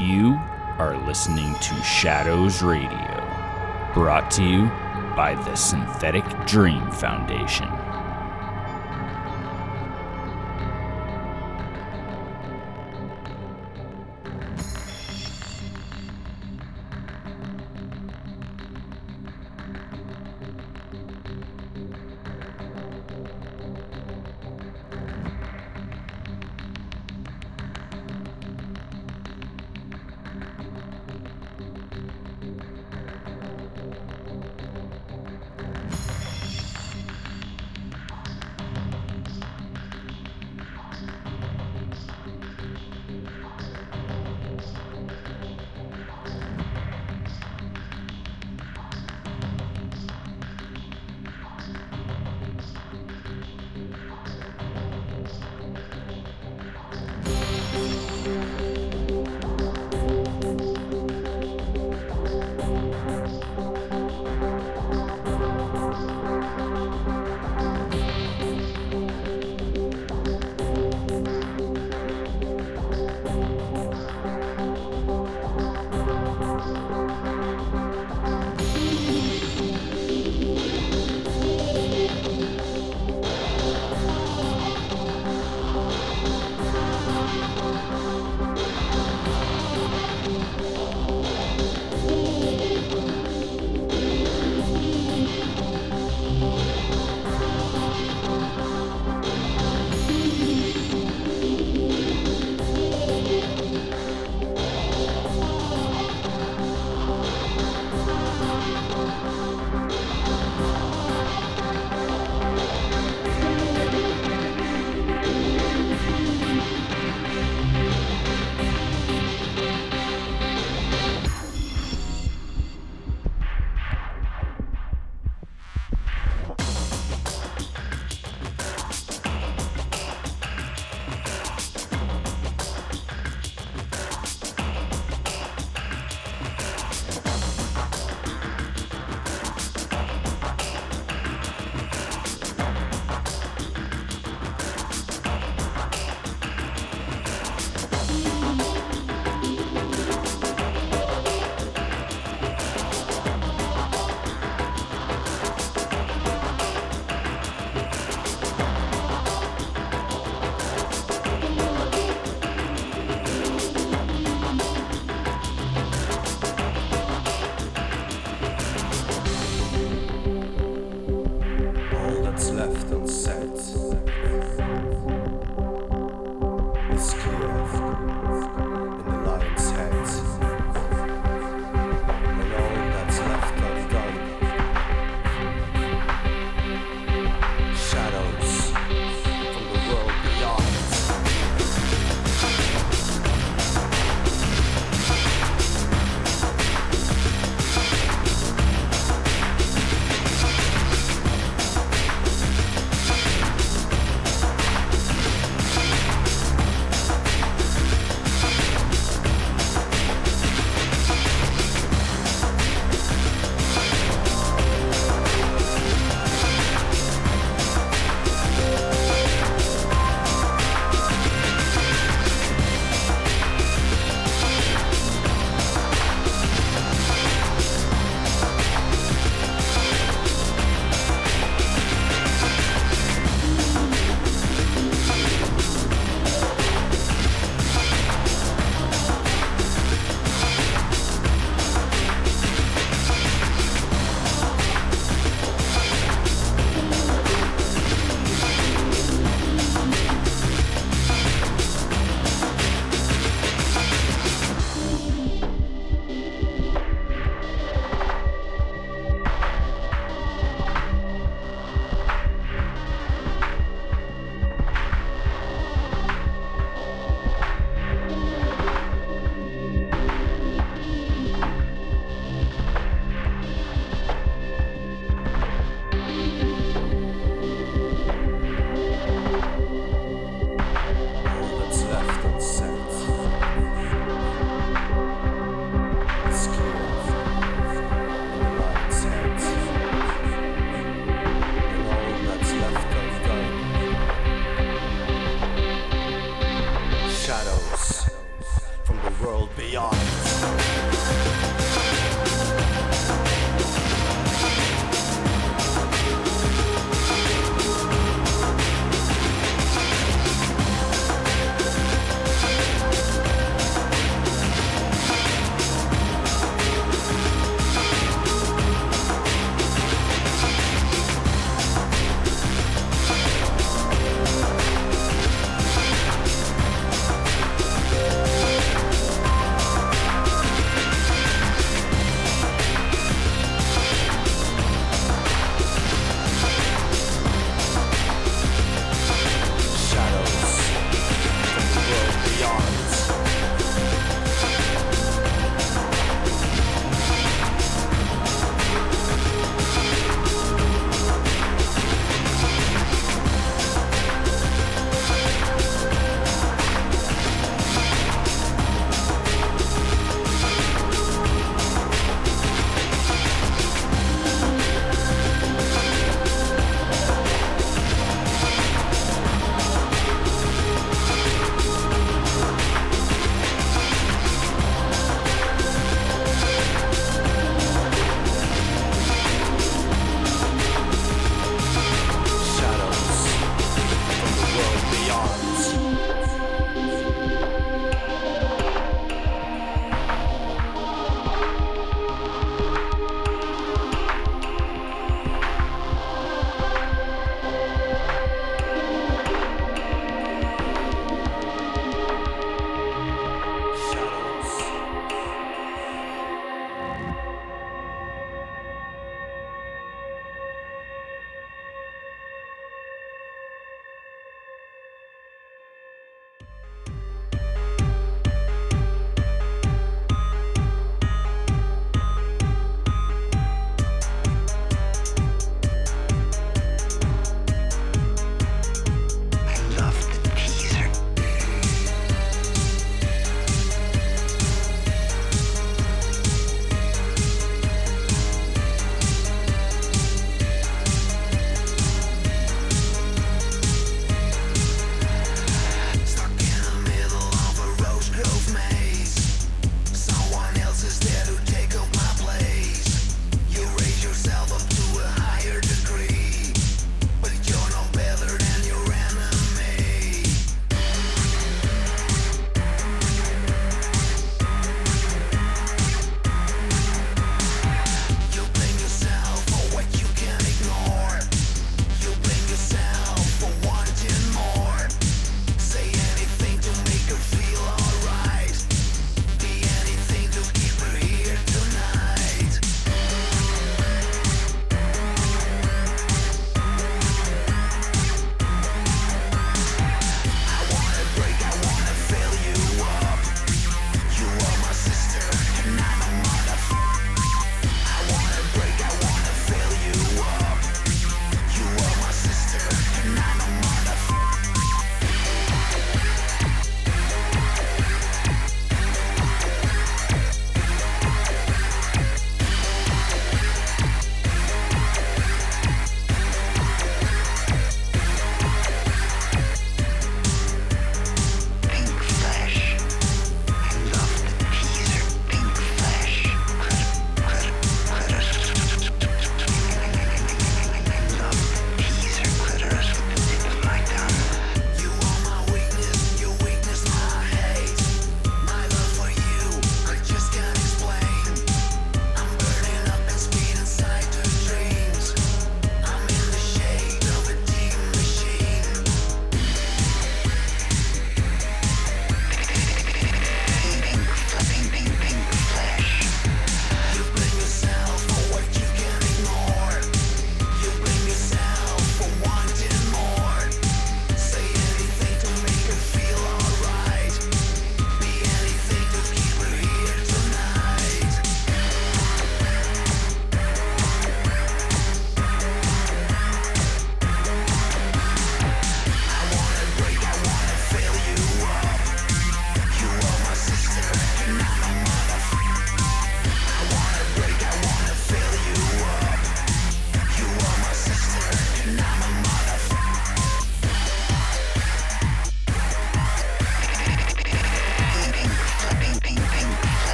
You are listening to Shadows Radio, brought to you by the Synthetic Dream Foundation.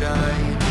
shine.